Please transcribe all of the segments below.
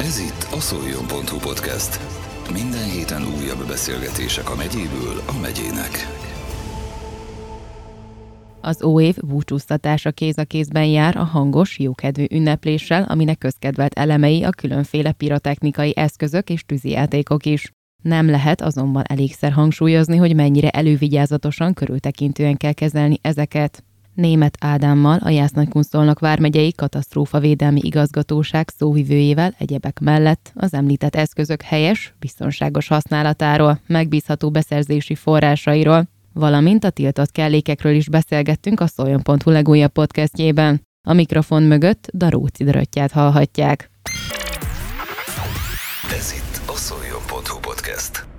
Ez itt a szoljon.hu podcast. Minden héten újabb beszélgetések a megyéből a megyének. Az óév búcsúztatása kéz a kézben jár a hangos, jókedvű ünnepléssel, aminek közkedvelt elemei a különféle pirotechnikai eszközök és tűzijátékok is. Nem lehet azonban elégszer hangsúlyozni, hogy mennyire elővigyázatosan, körültekintően kell kezelni ezeket. Német Ádámmal, a Jásznak-Kunszolnok vármegyei katasztrófavédelmi igazgatóság szóvivőjével egyebek mellett az említett eszközök helyes, biztonságos használatáról, megbízható beszerzési forrásairól, valamint a tiltott kellékekről is beszélgettünk a Szoljon.hu legújabb podcastjében. A mikrofon mögött Daróci Dröttyát hallhatják. Ez itt a szoljon.hu podcast.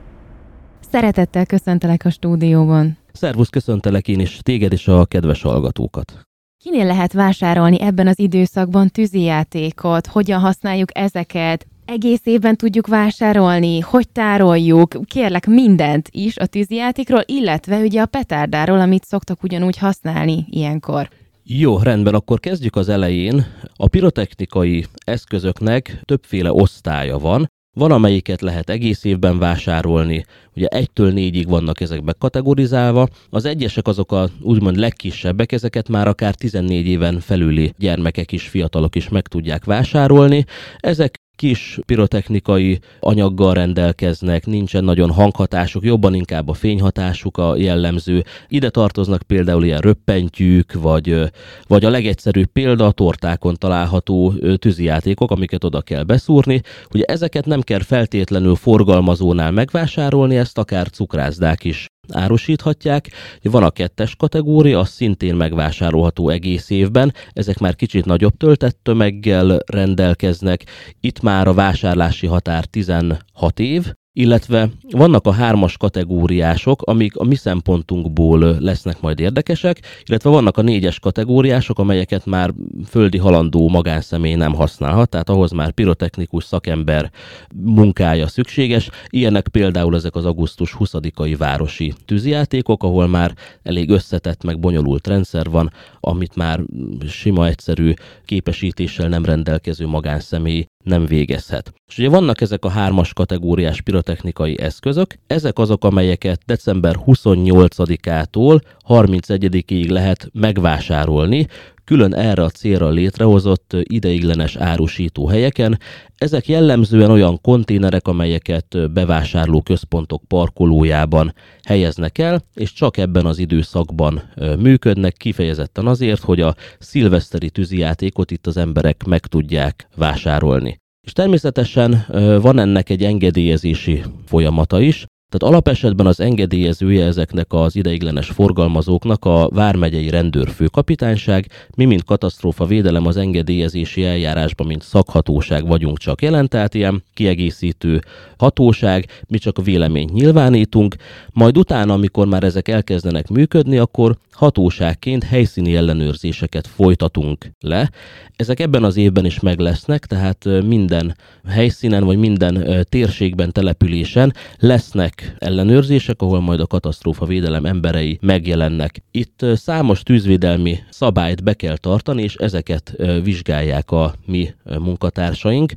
Szeretettel köszöntelek a stúdióban. Szervusz, köszöntelek én is téged és a kedves hallgatókat. Kinél lehet vásárolni ebben az időszakban tűzijátékot? Hogyan használjuk ezeket? Egész évben tudjuk vásárolni? Hogy tároljuk? Kérlek mindent is a tűzijátékról, illetve ugye a petárdáról, amit szoktak ugyanúgy használni ilyenkor. Jó, rendben, akkor kezdjük az elején. A pirotechnikai eszközöknek többféle osztálya van. Van, amelyiket lehet egész évben vásárolni, ugye egytől négyig vannak ezekbe kategorizálva. Az egyesek azok a úgymond legkisebbek, ezeket már akár 14 éven felüli gyermekek is, fiatalok is meg tudják vásárolni. Ezek kis pirotechnikai anyaggal rendelkeznek, nincsen nagyon hanghatásuk, jobban inkább a fényhatásuk a jellemző. Ide tartoznak például ilyen röppentyűk, vagy, vagy a legegyszerűbb példa a tortákon található tűzijátékok, amiket oda kell beszúrni. Ugye ezeket nem kell feltétlenül forgalmazónál megvásárolni, ezt akár cukrászdák is árusíthatják. Van a kettes kategória, az szintén megvásárolható egész évben, ezek már kicsit nagyobb töltett tömeggel rendelkeznek. Itt már a vásárlási határ 16 év, illetve vannak a hármas kategóriások, amik a mi szempontunkból lesznek majd érdekesek, illetve vannak a négyes kategóriások, amelyeket már földi halandó magánszemély nem használhat, tehát ahhoz már pirotechnikus szakember munkája szükséges. Ilyenek például ezek az augusztus 20-ai városi tűzijátékok, ahol már elég összetett, meg bonyolult rendszer van, amit már sima, egyszerű képesítéssel nem rendelkező magánszemély nem végezhet. És ugye vannak ezek a hármas kategóriás pirotechnikai eszközök, ezek azok, amelyeket december 28-ától 31-ig lehet megvásárolni, külön erre a célra létrehozott ideiglenes árusító helyeken. Ezek jellemzően olyan konténerek, amelyeket bevásárló központok parkolójában helyeznek el, és csak ebben az időszakban működnek, kifejezetten azért, hogy a szilveszteri tűzijátékot itt az emberek meg tudják vásárolni. És természetesen van ennek egy engedélyezési folyamata is, tehát alapesetben az engedélyezője ezeknek az ideiglenes forgalmazóknak a Vármegyei Rendőrfőkapitányság, mi, mint katasztrófa védelem az engedélyezési eljárásban, mint szakhatóság vagyunk csak jelen, tehát ilyen kiegészítő hatóság, mi csak a véleményt nyilvánítunk, majd utána, amikor már ezek elkezdenek működni, akkor hatóságként helyszíni ellenőrzéseket folytatunk le. Ezek ebben az évben is meg lesznek, tehát minden helyszínen vagy minden térségben, településen lesznek ellenőrzések, ahol majd a katasztrófa védelem emberei megjelennek. Itt számos tűzvédelmi szabályt be kell tartani, és ezeket vizsgálják a mi munkatársaink.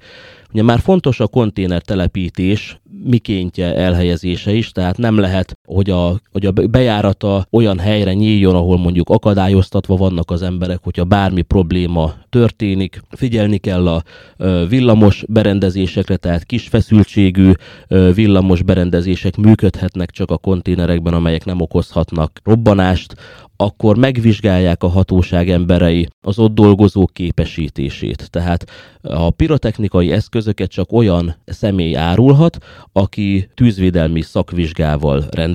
Ugye már fontos a konténer telepítés mikéntje elhelyezése is, tehát nem lehet, hogy a, hogy a bejárata olyan helyre nyíljon, ahol mondjuk akadályoztatva vannak az emberek, hogyha bármi probléma történik. Figyelni kell a villamos berendezésekre, tehát kis feszültségű villamos berendezések működhetnek csak a konténerekben, amelyek nem okozhatnak robbanást akkor megvizsgálják a hatóság emberei az ott dolgozók képesítését. Tehát a pirotechnikai eszközöket csak olyan személy árulhat, aki tűzvédelmi szakvizsgával rendelkezik,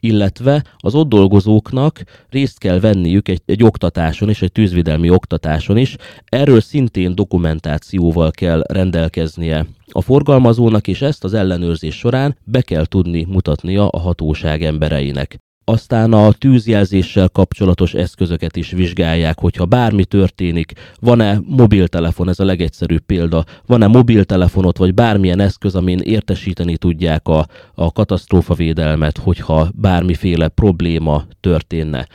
illetve az ott dolgozóknak részt kell venniük egy, egy oktatáson is, egy tűzvédelmi oktatáson is. Erről szintén dokumentációval kell rendelkeznie a forgalmazónak, és ezt az ellenőrzés során be kell tudni mutatnia a hatóság embereinek. Aztán a tűzjelzéssel kapcsolatos eszközöket is vizsgálják, hogyha bármi történik, van-e mobiltelefon, ez a legegyszerűbb példa, van-e mobiltelefonot, vagy bármilyen eszköz, amin értesíteni tudják a, a katasztrófavédelmet, hogyha bármiféle probléma történne.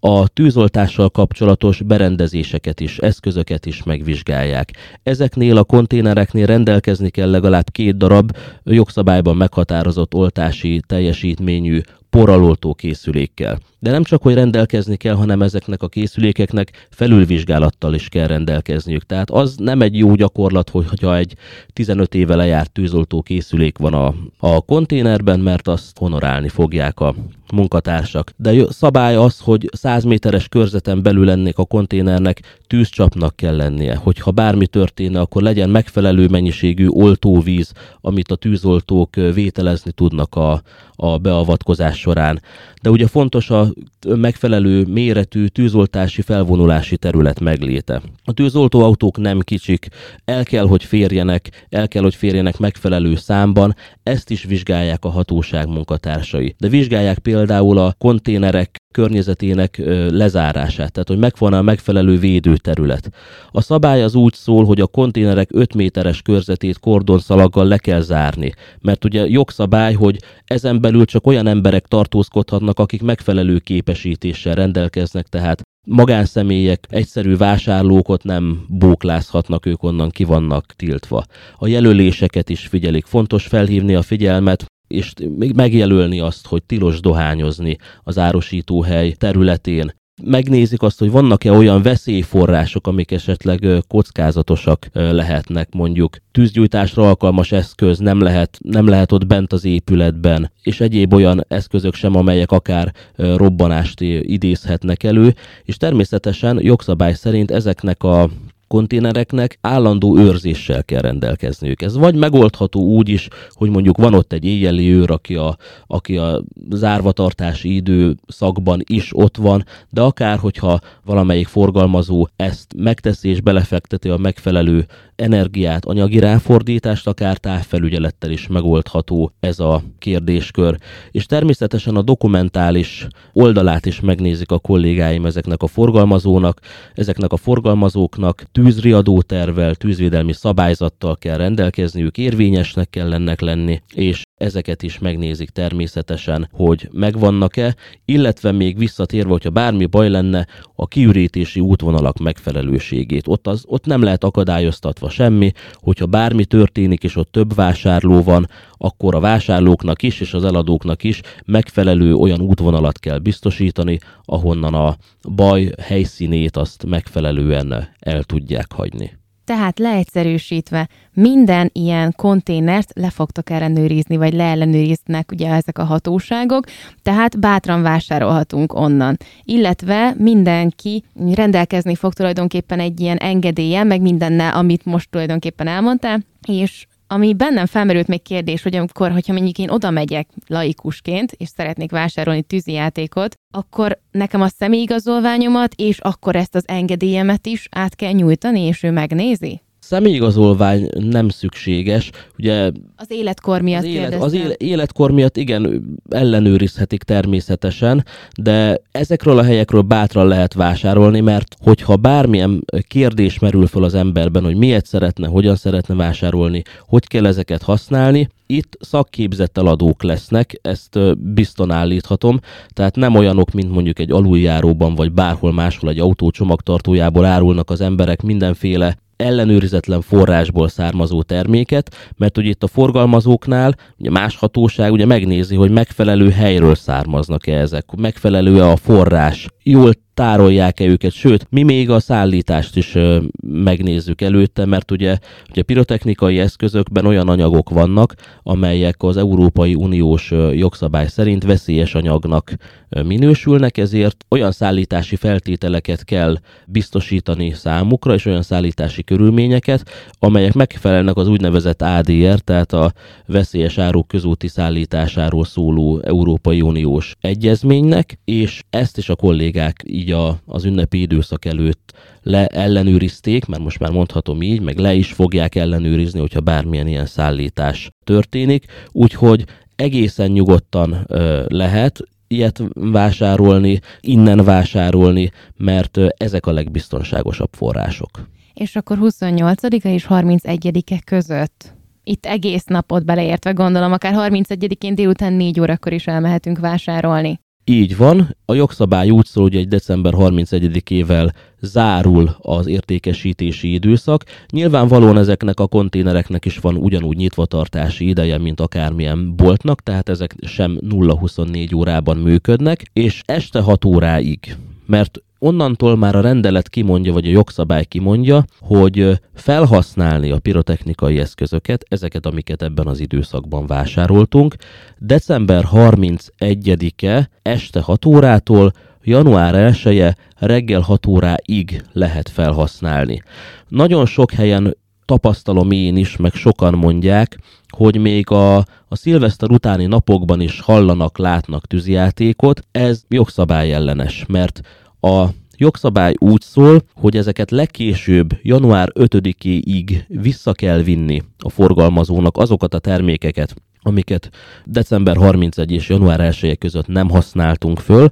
a tűzoltással kapcsolatos berendezéseket is, eszközöket is megvizsgálják. Ezeknél a konténereknél rendelkezni kell legalább két darab jogszabályban meghatározott oltási teljesítményű poraloltó készülékkel. De nem csak, hogy rendelkezni kell, hanem ezeknek a készülékeknek felülvizsgálattal is kell rendelkezniük. Tehát az nem egy jó gyakorlat, hogyha egy 15 éve lejárt tűzoltó készülék van a, a konténerben, mert azt honorálni fogják a munkatársak. De szabály az, hogy 100 méteres körzeten belül ennek a konténernek tűzcsapnak kell lennie. Hogyha bármi történne, akkor legyen megfelelő mennyiségű oltóvíz, amit a tűzoltók vételezni tudnak a, a beavatkozás során. De ugye fontos a megfelelő méretű tűzoltási felvonulási terület megléte. A tűzoltóautók nem kicsik, el kell, hogy férjenek, el kell, hogy férjenek megfelelő számban, ezt is vizsgálják a hatóság munkatársai. De vizsgálják például a konténerek környezetének lezárását, tehát hogy megvan a megfelelő védőterület. A szabály az úgy szól, hogy a konténerek 5 méteres körzetét kordonszalaggal le kell zárni, mert ugye jogszabály, hogy ezen belül csak olyan emberek tartózkodhatnak, akik megfelelő képesítéssel rendelkeznek, tehát magánszemélyek, egyszerű vásárlók ott nem bóklázhatnak, ők onnan ki vannak tiltva. A jelöléseket is figyelik. Fontos felhívni a figyelmet, és megjelölni azt, hogy tilos dohányozni az árosítóhely területén. Megnézik azt, hogy vannak-e olyan veszélyforrások, amik esetleg kockázatosak lehetnek, mondjuk tűzgyújtásra alkalmas eszköz nem lehet, nem lehet ott bent az épületben, és egyéb olyan eszközök sem, amelyek akár robbanást idézhetnek elő, és természetesen jogszabály szerint ezeknek a konténereknek állandó őrzéssel kell rendelkezniük. Ez vagy megoldható úgy is, hogy mondjuk van ott egy éjjeli őr, aki a, aki a zárvatartási időszakban is ott van, de akár, hogyha valamelyik forgalmazó ezt megteszi és belefekteti a megfelelő energiát, anyagi ráfordítást, akár távfelügyelettel is megoldható ez a kérdéskör. És természetesen a dokumentális oldalát is megnézik a kollégáim ezeknek a forgalmazónak, ezeknek a forgalmazóknak tűzriadó tervel, tűzvédelmi szabályzattal kell rendelkezniük, érvényesnek kell ennek lenni, és ezeket is megnézik természetesen, hogy megvannak-e, illetve még visszatérve, hogyha bármi baj lenne, a kiürítési útvonalak megfelelőségét. Ott, az, ott nem lehet akadályoztatva semmi, hogyha bármi történik, és ott több vásárló van, akkor a vásárlóknak is, és az eladóknak is megfelelő olyan útvonalat kell biztosítani, ahonnan a baj helyszínét azt megfelelően el tudják hagyni. Tehát leegyszerűsítve, minden ilyen konténert le fogtok ellenőrizni, vagy leellenőriznek ugye ezek a hatóságok, tehát bátran vásárolhatunk onnan. Illetve mindenki rendelkezni fog tulajdonképpen egy ilyen engedélye, meg mindennel, amit most tulajdonképpen elmondtál, és ami bennem felmerült még kérdés, hogy amikor, hogyha mondjuk én oda megyek laikusként, és szeretnék vásárolni tűzijátékot, akkor nekem a személyigazolványomat, és akkor ezt az engedélyemet is át kell nyújtani, és ő megnézi? Személyigazolvány nem szükséges. Ugye az életkor miatt az, élet, az életkor miatt igen, ellenőrizhetik természetesen, de ezekről a helyekről bátran lehet vásárolni, mert hogyha bármilyen kérdés merül fel az emberben, hogy miért szeretne, hogyan szeretne vásárolni, hogy kell ezeket használni, itt szakképzett eladók lesznek, ezt bizton állíthatom, tehát nem olyanok, mint mondjuk egy aluljáróban, vagy bárhol máshol egy autó csomagtartójából árulnak az emberek mindenféle ellenőrizetlen forrásból származó terméket, mert ugye itt a forgalmazóknál ugye más hatóság ugye megnézi, hogy megfelelő helyről származnak-e ezek, megfelelő-e a forrás, jól tárolják-e őket, sőt, mi még a szállítást is megnézzük előtte, mert ugye, ugye pirotechnikai eszközökben olyan anyagok vannak, amelyek az Európai Uniós jogszabály szerint veszélyes anyagnak minősülnek, ezért olyan szállítási feltételeket kell biztosítani számukra, és olyan szállítási körülményeket, amelyek megfelelnek az úgynevezett ADR, tehát a veszélyes áruk közúti szállításáról szóló Európai Uniós egyezménynek, és ezt is a kollégák így így a, az ünnepi időszak előtt le ellenőrizték, mert most már mondhatom így, meg le is fogják ellenőrizni, hogyha bármilyen ilyen szállítás történik, úgyhogy egészen nyugodtan ö, lehet ilyet vásárolni, innen vásárolni, mert ö, ezek a legbiztonságosabb források. És akkor 28-a és 31-e között itt egész napot beleértve gondolom, akár 31-én délután 4 órakor is elmehetünk vásárolni. Így van. A jogszabály úgy szól, hogy egy december 31-ével zárul az értékesítési időszak. Nyilvánvalóan ezeknek a konténereknek is van ugyanúgy nyitvatartási ideje, mint akármilyen boltnak, tehát ezek sem 0-24 órában működnek, és este 6 óráig mert onnantól már a rendelet kimondja, vagy a jogszabály kimondja, hogy felhasználni a pirotechnikai eszközöket, ezeket, amiket ebben az időszakban vásároltunk, december 31-e este 6 órától január 1 -e reggel 6 óráig lehet felhasználni. Nagyon sok helyen tapasztalom én is, meg sokan mondják, hogy még a, a szilveszter utáni napokban is hallanak, látnak tűzijátékot, ez jogszabály ellenes, mert a jogszabály úgy szól, hogy ezeket legkésőbb január 5-éig vissza kell vinni a forgalmazónak azokat a termékeket, amiket december 31 és január 1 között nem használtunk föl,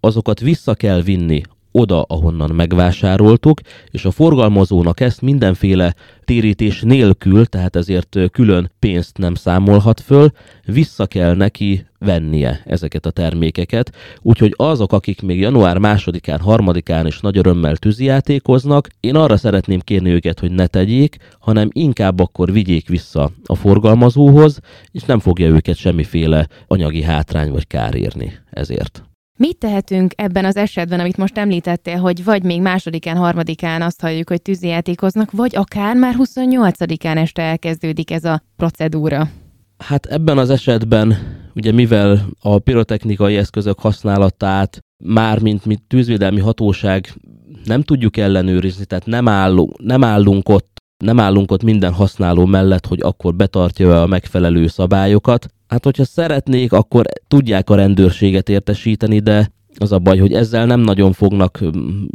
azokat vissza kell vinni oda, ahonnan megvásároltuk, és a forgalmazónak ezt mindenféle térítés nélkül, tehát ezért külön pénzt nem számolhat föl, vissza kell neki vennie ezeket a termékeket, úgyhogy azok, akik még január másodikán, harmadikán is nagy örömmel tűzijátékoznak, én arra szeretném kérni őket, hogy ne tegyék, hanem inkább akkor vigyék vissza a forgalmazóhoz, és nem fogja őket semmiféle anyagi hátrány vagy kár érni ezért. Mit tehetünk ebben az esetben, amit most említettél, hogy vagy még másodikán, harmadikán azt halljuk, hogy tűzijátékoznak, vagy akár már 28-án este elkezdődik ez a procedúra? Hát ebben az esetben, ugye mivel a pirotechnikai eszközök használatát már, mint, mint tűzvédelmi hatóság nem tudjuk ellenőrizni, tehát nem állunk, nem állunk ott nem állunk ott minden használó mellett, hogy akkor betartja a megfelelő szabályokat. Hát, hogyha szeretnék, akkor tudják a rendőrséget értesíteni, de az a baj, hogy ezzel nem nagyon fognak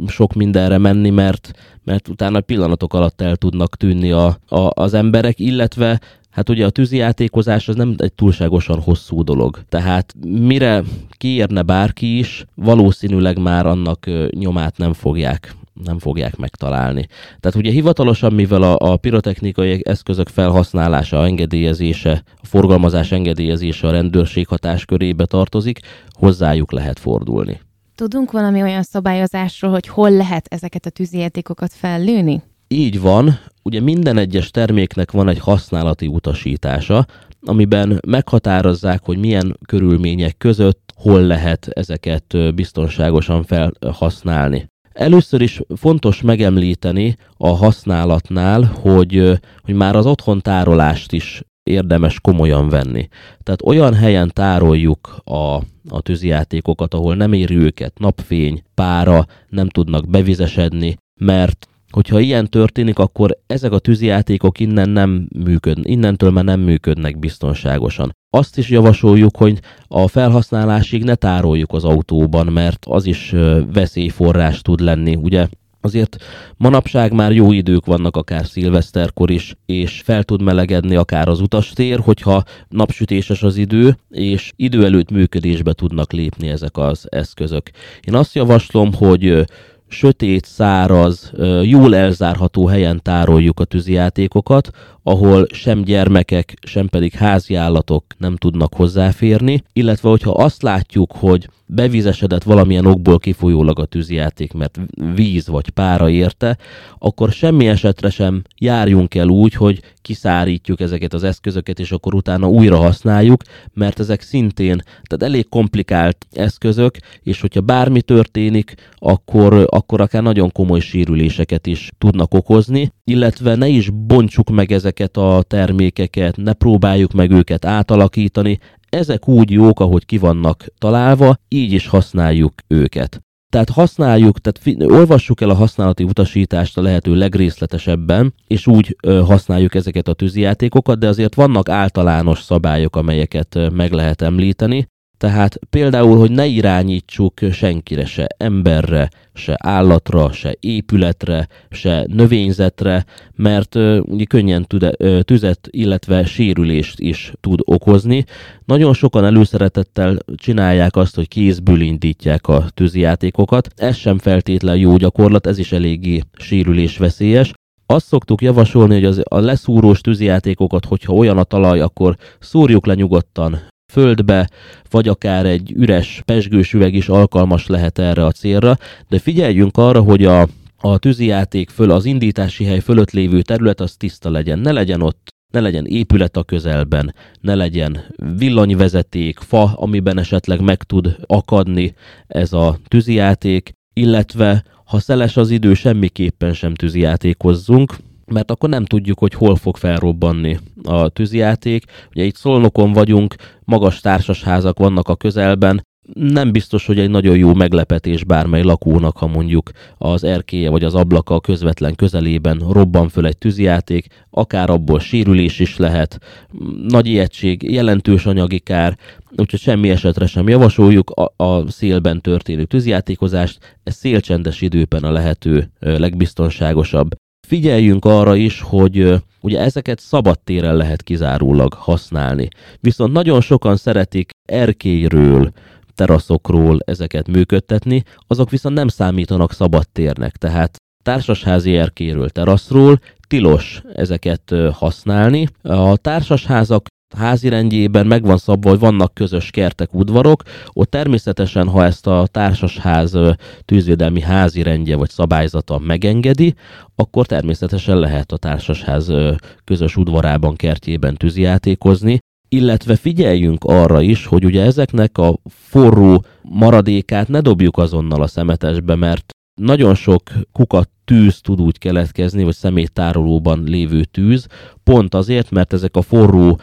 sok mindenre menni, mert, mert utána pillanatok alatt el tudnak tűnni a, a, az emberek, illetve Hát ugye a tűzijátékozás az nem egy túlságosan hosszú dolog. Tehát mire kiérne bárki is, valószínűleg már annak nyomát nem fogják nem fogják megtalálni. Tehát ugye hivatalosan, mivel a, a pirotechnikai eszközök felhasználása, engedélyezése, a forgalmazás engedélyezése a rendőrség hatáskörébe tartozik, hozzájuk lehet fordulni. Tudunk valami olyan szabályozásról, hogy hol lehet ezeket a tűzijátékokat fellőni? Így van, ugye minden egyes terméknek van egy használati utasítása, amiben meghatározzák, hogy milyen körülmények között hol lehet ezeket biztonságosan felhasználni. Először is fontos megemlíteni a használatnál, hogy, hogy már az otthon tárolást is érdemes komolyan venni. Tehát olyan helyen tároljuk a, a tűzijátékokat, ahol nem éri őket napfény, pára, nem tudnak bevizesedni, mert hogyha ilyen történik, akkor ezek a tűzijátékok innen nem működnek, innentől már nem működnek biztonságosan. Azt is javasoljuk, hogy a felhasználásig ne tároljuk az autóban, mert az is veszélyforrás tud lenni, ugye? Azért manapság már jó idők vannak akár szilveszterkor is, és fel tud melegedni akár az utastér, hogyha napsütéses az idő, és idő előtt működésbe tudnak lépni ezek az eszközök. Én azt javaslom, hogy sötét, száraz, jól elzárható helyen tároljuk a tűzijátékokat, ahol sem gyermekek, sem pedig háziállatok nem tudnak hozzáférni, illetve hogyha azt látjuk, hogy bevizesedett valamilyen okból kifolyólag a tűzijáték, mert víz vagy pára érte, akkor semmi esetre sem járjunk el úgy, hogy kiszárítjuk ezeket az eszközöket, és akkor utána újra használjuk, mert ezek szintén, tehát elég komplikált eszközök, és hogyha bármi történik, akkor, akkor akár nagyon komoly sérüléseket is tudnak okozni, illetve ne is bontsuk meg ezeket a termékeket, ne próbáljuk meg őket átalakítani, ezek úgy jók, ahogy ki vannak találva, így is használjuk őket. Tehát használjuk, tehát olvassuk el a használati utasítást a lehető legrészletesebben, és úgy ö, használjuk ezeket a tűzijátékokat, de azért vannak általános szabályok, amelyeket ö, meg lehet említeni. Tehát például, hogy ne irányítsuk senkire, se emberre, se állatra, se épületre, se növényzetre, mert ugye könnyen tüzet, illetve sérülést is tud okozni. Nagyon sokan előszeretettel csinálják azt, hogy kézből indítják a tűzijátékokat. Ez sem feltétlen jó gyakorlat, ez is eléggé sérülésveszélyes azt szoktuk javasolni, hogy az, a leszúrós tűzijátékokat, hogyha olyan a talaj, akkor szúrjuk le nyugodtan földbe, vagy akár egy üres pesgős üveg is alkalmas lehet erre a célra, de figyeljünk arra, hogy a, a tűzijáték föl, az indítási hely fölött lévő terület az tiszta legyen. Ne legyen ott ne legyen épület a közelben, ne legyen villanyvezeték, fa, amiben esetleg meg tud akadni ez a tűzijáték, illetve ha szeles az idő, semmiképpen sem tűzijátékozzunk, mert akkor nem tudjuk, hogy hol fog felrobbanni a tűzijáték. Ugye itt Szolnokon vagyunk, magas társasházak vannak a közelben, nem biztos, hogy egy nagyon jó meglepetés bármely lakónak, ha mondjuk az erkéje vagy az ablaka közvetlen közelében robban föl egy tűzijáték, akár abból sérülés is lehet, nagy ijegység, jelentős anyagi kár, úgyhogy semmi esetre sem javasoljuk a, a szélben történő tűzjátékozást, ez szélcsendes időben a lehető legbiztonságosabb. Figyeljünk arra is, hogy ugye ezeket szabad téren lehet kizárólag használni. Viszont nagyon sokan szeretik erkélyről, teraszokról ezeket működtetni, azok viszont nem számítanak szabad térnek, tehát társasházi erkéről, teraszról tilos ezeket használni. A társasházak házirendjében meg van szabva, hogy vannak közös kertek, udvarok, ott természetesen, ha ezt a társasház tűzvédelmi házirendje vagy szabályzata megengedi, akkor természetesen lehet a társasház közös udvarában, kertjében tűzjátékozni, illetve figyeljünk arra is, hogy ugye ezeknek a forró maradékát ne dobjuk azonnal a szemetesbe, mert nagyon sok kukat tűz tud úgy keletkezni, vagy szeméttárolóban lévő tűz, pont azért, mert ezek a forró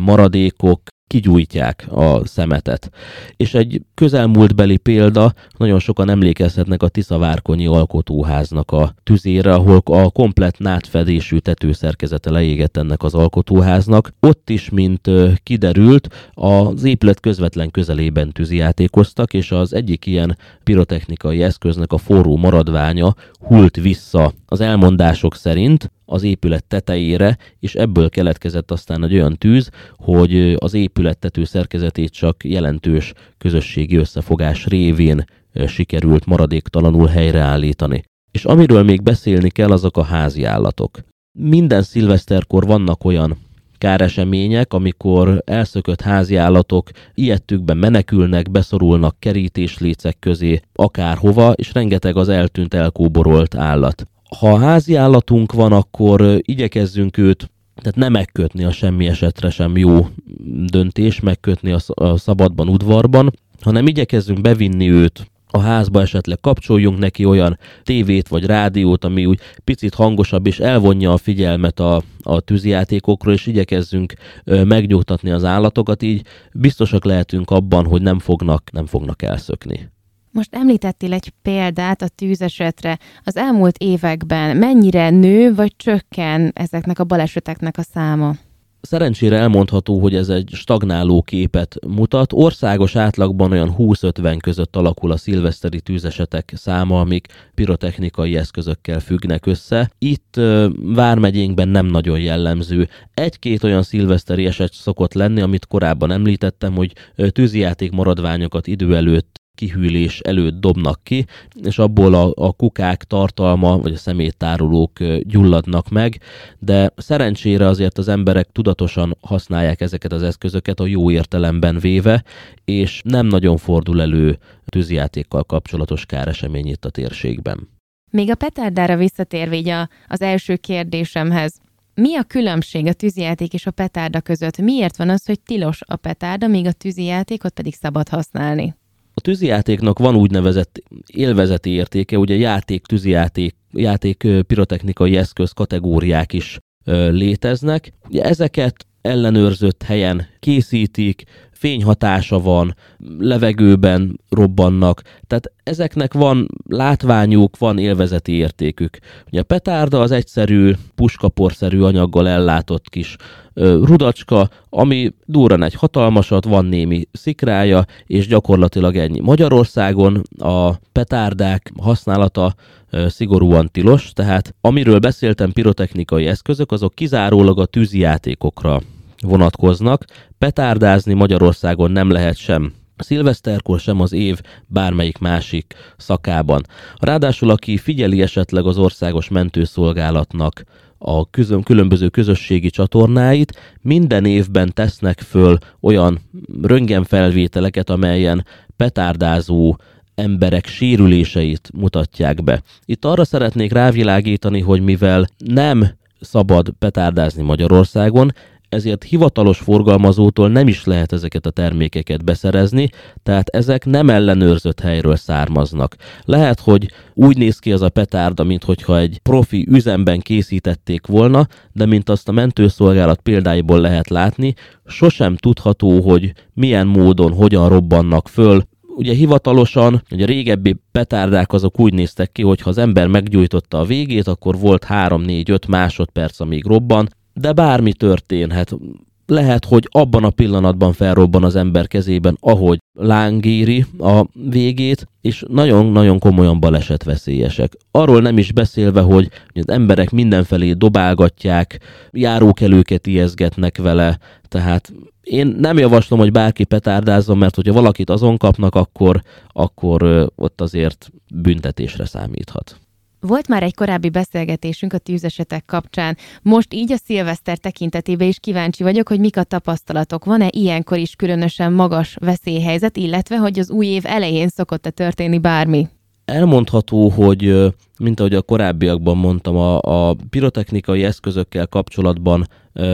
maradékok kigyújtják a szemetet. És egy közelmúltbeli példa, nagyon sokan emlékezhetnek a Tiszavárkonyi alkotóháznak a tüzére, ahol a komplet nátfedésű tetőszerkezete leégett ennek az alkotóháznak. Ott is, mint kiderült, az épület közvetlen közelében tűzijátékoztak, és az egyik ilyen pirotechnikai eszköznek a forró maradványa hult vissza az elmondások szerint, az épület tetejére, és ebből keletkezett aztán egy olyan tűz, hogy az épület tető szerkezetét csak jelentős közösségi összefogás révén sikerült maradéktalanul helyreállítani. És amiről még beszélni kell, azok a házi állatok. Minden szilveszterkor vannak olyan káresemények, amikor elszökött háziállatok ilyettükben menekülnek, beszorulnak kerítéslécek közé, akárhova, és rengeteg az eltűnt, elkóborolt állat ha házi állatunk van, akkor igyekezzünk őt tehát nem megkötni a semmi esetre sem jó döntés, megkötni a szabadban, udvarban, hanem igyekezzünk bevinni őt a házba esetleg kapcsoljunk neki olyan tévét vagy rádiót, ami úgy picit hangosabb, és elvonja a figyelmet a, a tűzijátékokról, és igyekezzünk ö, megnyugtatni az állatokat, így biztosak lehetünk abban, hogy nem fognak, nem fognak elszökni. Most említettél egy példát a tűzesetre. Az elmúlt években mennyire nő vagy csökken ezeknek a baleseteknek a száma? Szerencsére elmondható, hogy ez egy stagnáló képet mutat. Országos átlagban olyan 20-50 között alakul a szilveszteri tűzesetek száma, amik pirotechnikai eszközökkel függnek össze. Itt Vármegyénkben nem nagyon jellemző. Egy-két olyan szilveszteri eset szokott lenni, amit korábban említettem, hogy tűzijáték maradványokat idő előtt kihűlés előtt dobnak ki, és abból a, a kukák tartalma, vagy a szeméttárolók gyulladnak meg, de szerencsére azért az emberek tudatosan használják ezeket az eszközöket a jó értelemben véve, és nem nagyon fordul elő tűzjátékkal kapcsolatos káresemény itt a térségben. Még a petárdára visszatérve így a, az első kérdésemhez, mi a különbség a tűzijáték és a petárda között? Miért van az, hogy tilos a petárda, míg a tűzijátékot pedig szabad használni? A tűzijátéknak van úgynevezett élvezeti értéke, ugye játék, tűzijáték, játék pirotechnikai eszköz kategóriák is léteznek. Ugye ezeket ellenőrzött helyen készítik, fényhatása van, levegőben robbannak, tehát ezeknek van látványuk, van élvezeti értékük. Ugye a petárda az egyszerű, puskaporszerű anyaggal ellátott kis ö, rudacska, ami durran egy hatalmasat, van némi szikrája, és gyakorlatilag ennyi. Magyarországon a petárdák használata ö, szigorúan tilos, tehát amiről beszéltem pirotechnikai eszközök, azok kizárólag a tűzijátékokra vonatkoznak. Petárdázni Magyarországon nem lehet sem szilveszterkor sem az év bármelyik másik szakában. Ráadásul, aki figyeli esetleg az országos mentőszolgálatnak a különböző közösségi csatornáit, minden évben tesznek föl olyan röntgenfelvételeket, amelyen petárdázó emberek sérüléseit mutatják be. Itt arra szeretnék rávilágítani, hogy mivel nem szabad petárdázni Magyarországon, ezért hivatalos forgalmazótól nem is lehet ezeket a termékeket beszerezni, tehát ezek nem ellenőrzött helyről származnak. Lehet, hogy úgy néz ki az a petárda, mintha egy profi üzemben készítették volna, de mint azt a mentőszolgálat példáiból lehet látni, sosem tudható, hogy milyen módon, hogyan robbannak föl, ugye hivatalosan, ugye a régebbi petárdák azok úgy néztek ki, hogy ha az ember meggyújtotta a végét, akkor volt 3-4-5 másodperc, amíg robban, de bármi történhet. Lehet, hogy abban a pillanatban felrobban az ember kezében, ahogy lángéri a végét, és nagyon-nagyon komolyan balesetveszélyesek. Arról nem is beszélve, hogy az emberek mindenfelé dobálgatják, járókelőket ijeszgetnek vele, tehát én nem javaslom, hogy bárki petárdázzon, mert hogyha valakit azon kapnak, akkor, akkor ott azért büntetésre számíthat. Volt már egy korábbi beszélgetésünk a tűzesetek kapcsán. Most így a szilveszter tekintetében is kíváncsi vagyok, hogy mik a tapasztalatok. Van-e ilyenkor is különösen magas veszélyhelyzet, illetve hogy az új év elején szokott-e történni bármi? Elmondható, hogy mint ahogy a korábbiakban mondtam, a, a pirotechnikai eszközökkel kapcsolatban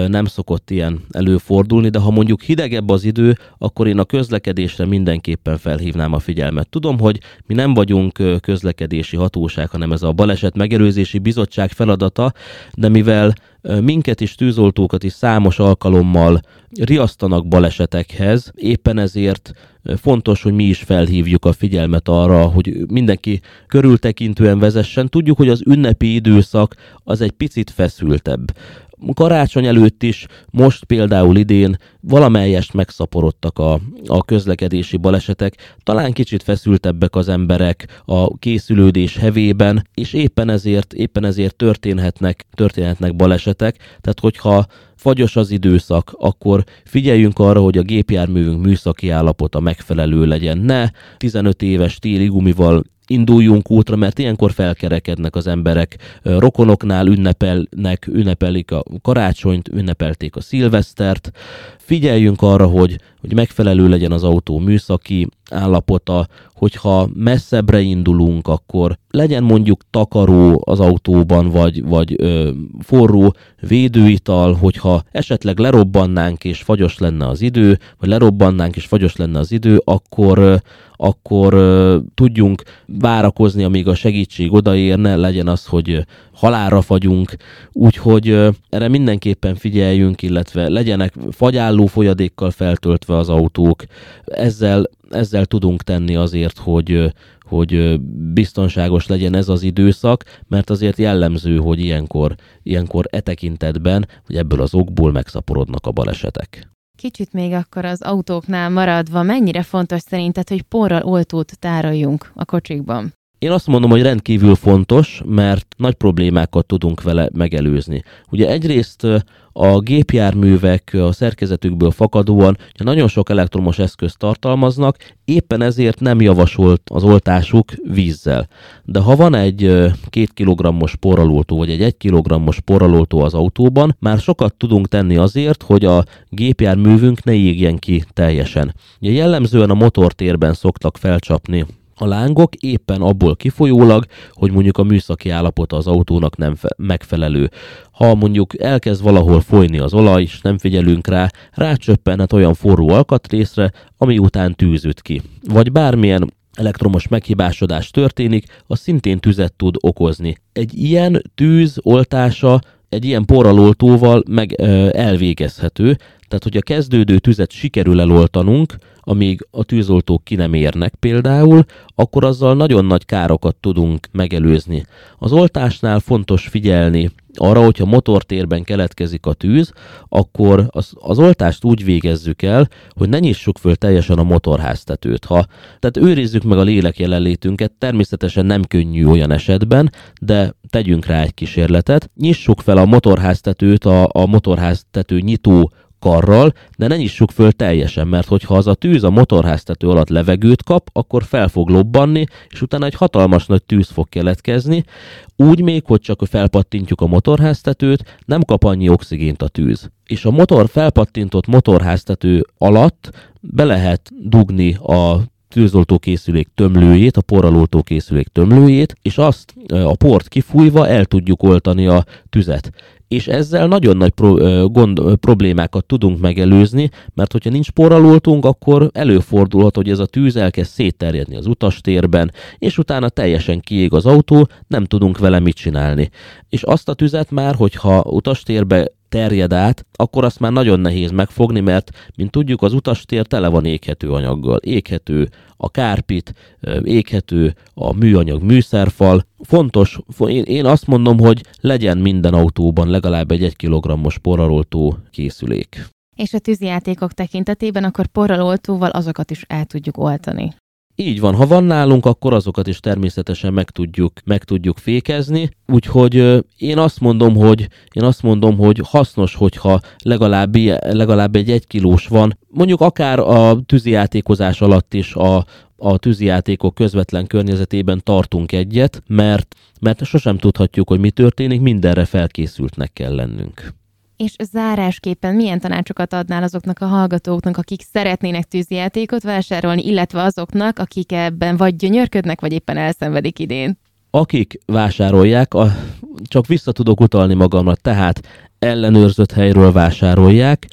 nem szokott ilyen előfordulni, de ha mondjuk hidegebb az idő, akkor én a közlekedésre mindenképpen felhívnám a figyelmet. Tudom, hogy mi nem vagyunk közlekedési hatóság, hanem ez a baleset megelőzési bizottság feladata, de mivel minket is, tűzoltókat is számos alkalommal riasztanak balesetekhez, éppen ezért fontos, hogy mi is felhívjuk a figyelmet arra, hogy mindenki körültekintően vezessen. Tudjuk, hogy az ünnepi időszak az egy picit feszültebb karácsony előtt is, most például idén valamelyest megszaporodtak a, a közlekedési balesetek, talán kicsit feszültebbek az emberek a készülődés hevében, és éppen ezért, éppen ezért történhetnek, történhetnek balesetek, tehát hogyha fagyos az időszak, akkor figyeljünk arra, hogy a gépjárművünk műszaki állapota megfelelő legyen. Ne 15 éves téli gumival induljunk útra, mert ilyenkor felkerekednek az emberek, rokonoknál ünnepelnek, ünnepelik a karácsonyt, ünnepelték a szilvesztert. Figyeljünk arra, hogy, hogy megfelelő legyen az autó műszaki állapota, hogyha messzebbre indulunk, akkor legyen mondjuk takaró az autóban, vagy, vagy ö, forró védőital, hogyha esetleg lerobbannánk és fagyos lenne az idő, vagy lerobbannánk és fagyos lenne az idő, akkor, akkor ö, tudjunk várakozni, amíg a segítség odaérne, legyen az, hogy halálra fagyunk, úgyhogy ö, erre mindenképpen figyeljünk, illetve legyenek fagyálló folyadékkal feltöltve az autók, ezzel, ezzel tudunk tenni azért, hogy, hogy biztonságos legyen ez az időszak, mert azért jellemző, hogy ilyenkor, ilyenkor e tekintetben, hogy ebből az okból megszaporodnak a balesetek. Kicsit még akkor az autóknál maradva, mennyire fontos szerinted, hogy porral oltót tároljunk a kocsikban? Én azt mondom, hogy rendkívül fontos, mert nagy problémákat tudunk vele megelőzni. Ugye egyrészt a gépjárművek a szerkezetükből fakadóan nagyon sok elektromos eszközt tartalmaznak, éppen ezért nem javasolt az oltásuk vízzel. De ha van egy két kilogrammos porraloltó, vagy egy egy kilogrammos porraloltó az autóban, már sokat tudunk tenni azért, hogy a gépjárművünk ne égjen ki teljesen. Ugye jellemzően a motortérben szoktak felcsapni a lángok éppen abból kifolyólag, hogy mondjuk a műszaki állapota az autónak nem fe- megfelelő. Ha mondjuk elkezd valahol folyni az olaj, és nem figyelünk rá, rácsöppenhet olyan forró alkatrészre, ami után tűzüt ki. Vagy bármilyen elektromos meghibásodás történik, az szintén tüzet tud okozni. Egy ilyen tűz oltása egy ilyen porraloltóval meg ö, elvégezhető, tehát hogy a kezdődő tüzet sikerül eloltanunk, amíg a tűzoltók ki nem érnek például, akkor azzal nagyon nagy károkat tudunk megelőzni. Az oltásnál fontos figyelni arra, hogyha motortérben keletkezik a tűz, akkor az, az oltást úgy végezzük el, hogy ne nyissuk föl teljesen a motorháztetőt. Ha, tehát őrizzük meg a lélek jelenlétünket, természetesen nem könnyű olyan esetben, de tegyünk rá egy kísérletet. Nyissuk fel a motorháztetőt, a, a motorháztető nyitó karral, de ne nyissuk föl teljesen, mert hogyha az a tűz a motorháztető alatt levegőt kap, akkor fel fog lobbanni, és utána egy hatalmas nagy tűz fog keletkezni, úgy még, hogy csak felpattintjuk a motorháztetőt, nem kap annyi oxigént a tűz. És a motor felpattintott motorháztető alatt be lehet dugni a tűzoltó tömlőjét, a porraloltó készülék tömlőjét, és azt a port kifújva el tudjuk oltani a tüzet. És ezzel nagyon nagy pro, gond, problémákat tudunk megelőzni, mert hogyha nincs porraloltunk, akkor előfordulhat, hogy ez a tűz elkezd szétterjedni az utastérben, és utána teljesen kiég az autó, nem tudunk vele mit csinálni. És azt a tüzet már, hogyha utastérbe terjed át, akkor azt már nagyon nehéz megfogni, mert, mint tudjuk, az utastér tele van éghető anyaggal. Éghető a kárpit, éghető a műanyag műszerfal. Fontos, én azt mondom, hogy legyen minden autóban legalább egy 1 kg-os porraloltó készülék. És a tűzijátékok tekintetében akkor porraloltóval azokat is el tudjuk oltani. Így van, ha van nálunk, akkor azokat is természetesen meg tudjuk, meg tudjuk fékezni, úgyhogy én azt mondom, hogy én azt mondom, hogy hasznos, hogyha legalább, legalább egy egy kilós van, mondjuk akár a tűzijátékozás alatt is a, a tűzijátékok közvetlen környezetében tartunk egyet, mert, mert sosem tudhatjuk, hogy mi történik, mindenre felkészültnek kell lennünk. És zárásképpen milyen tanácsokat adnál azoknak a hallgatóknak, akik szeretnének tűzijátékot vásárolni, illetve azoknak, akik ebben vagy gyönyörködnek, vagy éppen elszenvedik idén? Akik vásárolják, a, csak vissza tudok utalni magamra, tehát ellenőrzött helyről vásárolják,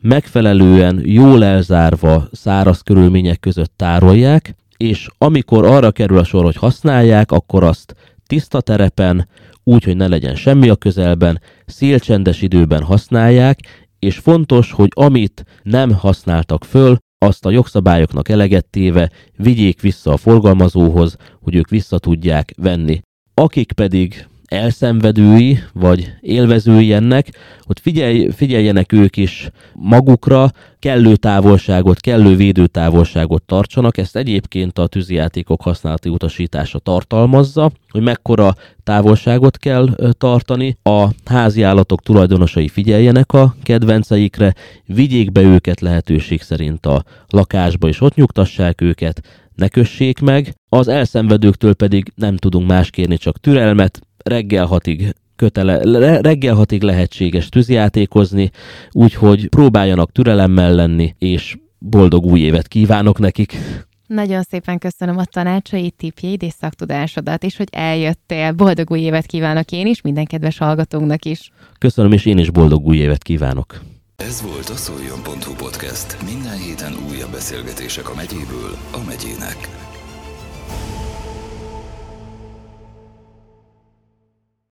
megfelelően jól elzárva száraz körülmények között tárolják, és amikor arra kerül a sor, hogy használják, akkor azt tiszta terepen, úgy, hogy ne legyen semmi a közelben, szélcsendes időben használják, és fontos, hogy amit nem használtak föl, azt a jogszabályoknak eleget téve vigyék vissza a forgalmazóhoz, hogy ők vissza tudják venni. Akik pedig elszenvedői, vagy élvezői ennek, hogy figyelj, figyeljenek ők is magukra, kellő távolságot, kellő védőtávolságot tartsanak. Ezt egyébként a tűzijátékok használati utasítása tartalmazza, hogy mekkora távolságot kell tartani. A házi állatok tulajdonosai figyeljenek a kedvenceikre, vigyék be őket lehetőség szerint a lakásba, és ott nyugtassák őket, ne kössék meg. Az elszenvedőktől pedig nem tudunk más kérni, csak türelmet, reggel hatig kötele, reggel hatig lehetséges tűzjátékozni, úgyhogy próbáljanak türelemmel lenni, és boldog új évet kívánok nekik! Nagyon szépen köszönöm a tanácsait, tipjeid és szaktudásodat, és hogy eljöttél. Boldog új évet kívánok én is, minden kedves hallgatónknak is. Köszönöm, és én is boldog új évet kívánok. Ez volt a szoljon.hu podcast. Minden héten újabb beszélgetések a megyéből a megyének.